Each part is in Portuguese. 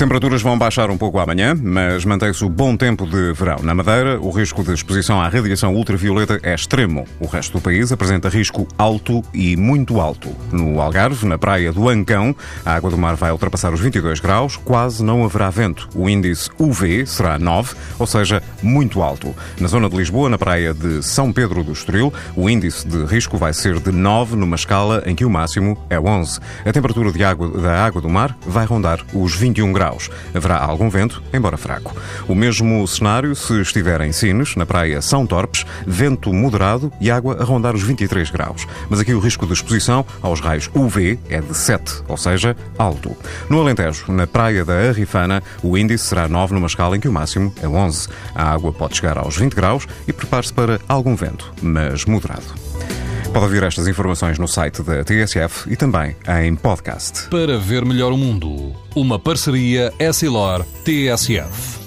As temperaturas vão baixar um pouco amanhã, mas mantém-se o bom tempo de verão. Na Madeira, o risco de exposição à radiação ultravioleta é extremo. O resto do país apresenta risco alto e muito alto. No Algarve, na praia do Ancão, a água do mar vai ultrapassar os 22 graus, quase não haverá vento. O índice UV será 9, ou seja, muito alto. Na zona de Lisboa, na praia de São Pedro do Estoril, o índice de risco vai ser de 9 numa escala em que o máximo é 11. A temperatura de água, da água do mar vai rondar os 21 graus graus. Haverá algum vento, embora fraco. O mesmo cenário se estiver em Sines, na praia São Torpes, vento moderado e água a rondar os 23 graus. Mas aqui o risco de exposição aos raios UV é de 7, ou seja, alto. No Alentejo, na praia da Arrifana, o índice será 9 numa escala em que o máximo é 11. A água pode chegar aos 20 graus e prepare-se para algum vento, mas moderado. Pode ouvir estas informações no site da TSF e também em podcast. Para ver melhor o mundo, uma parceria Essilor-TSF.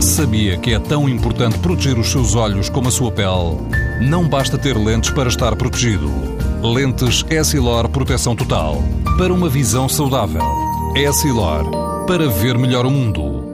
Sabia que é tão importante proteger os seus olhos como a sua pele? Não basta ter lentes para estar protegido. Lentes Essilor Proteção Total. Para uma visão saudável. Essilor. Para ver melhor o mundo.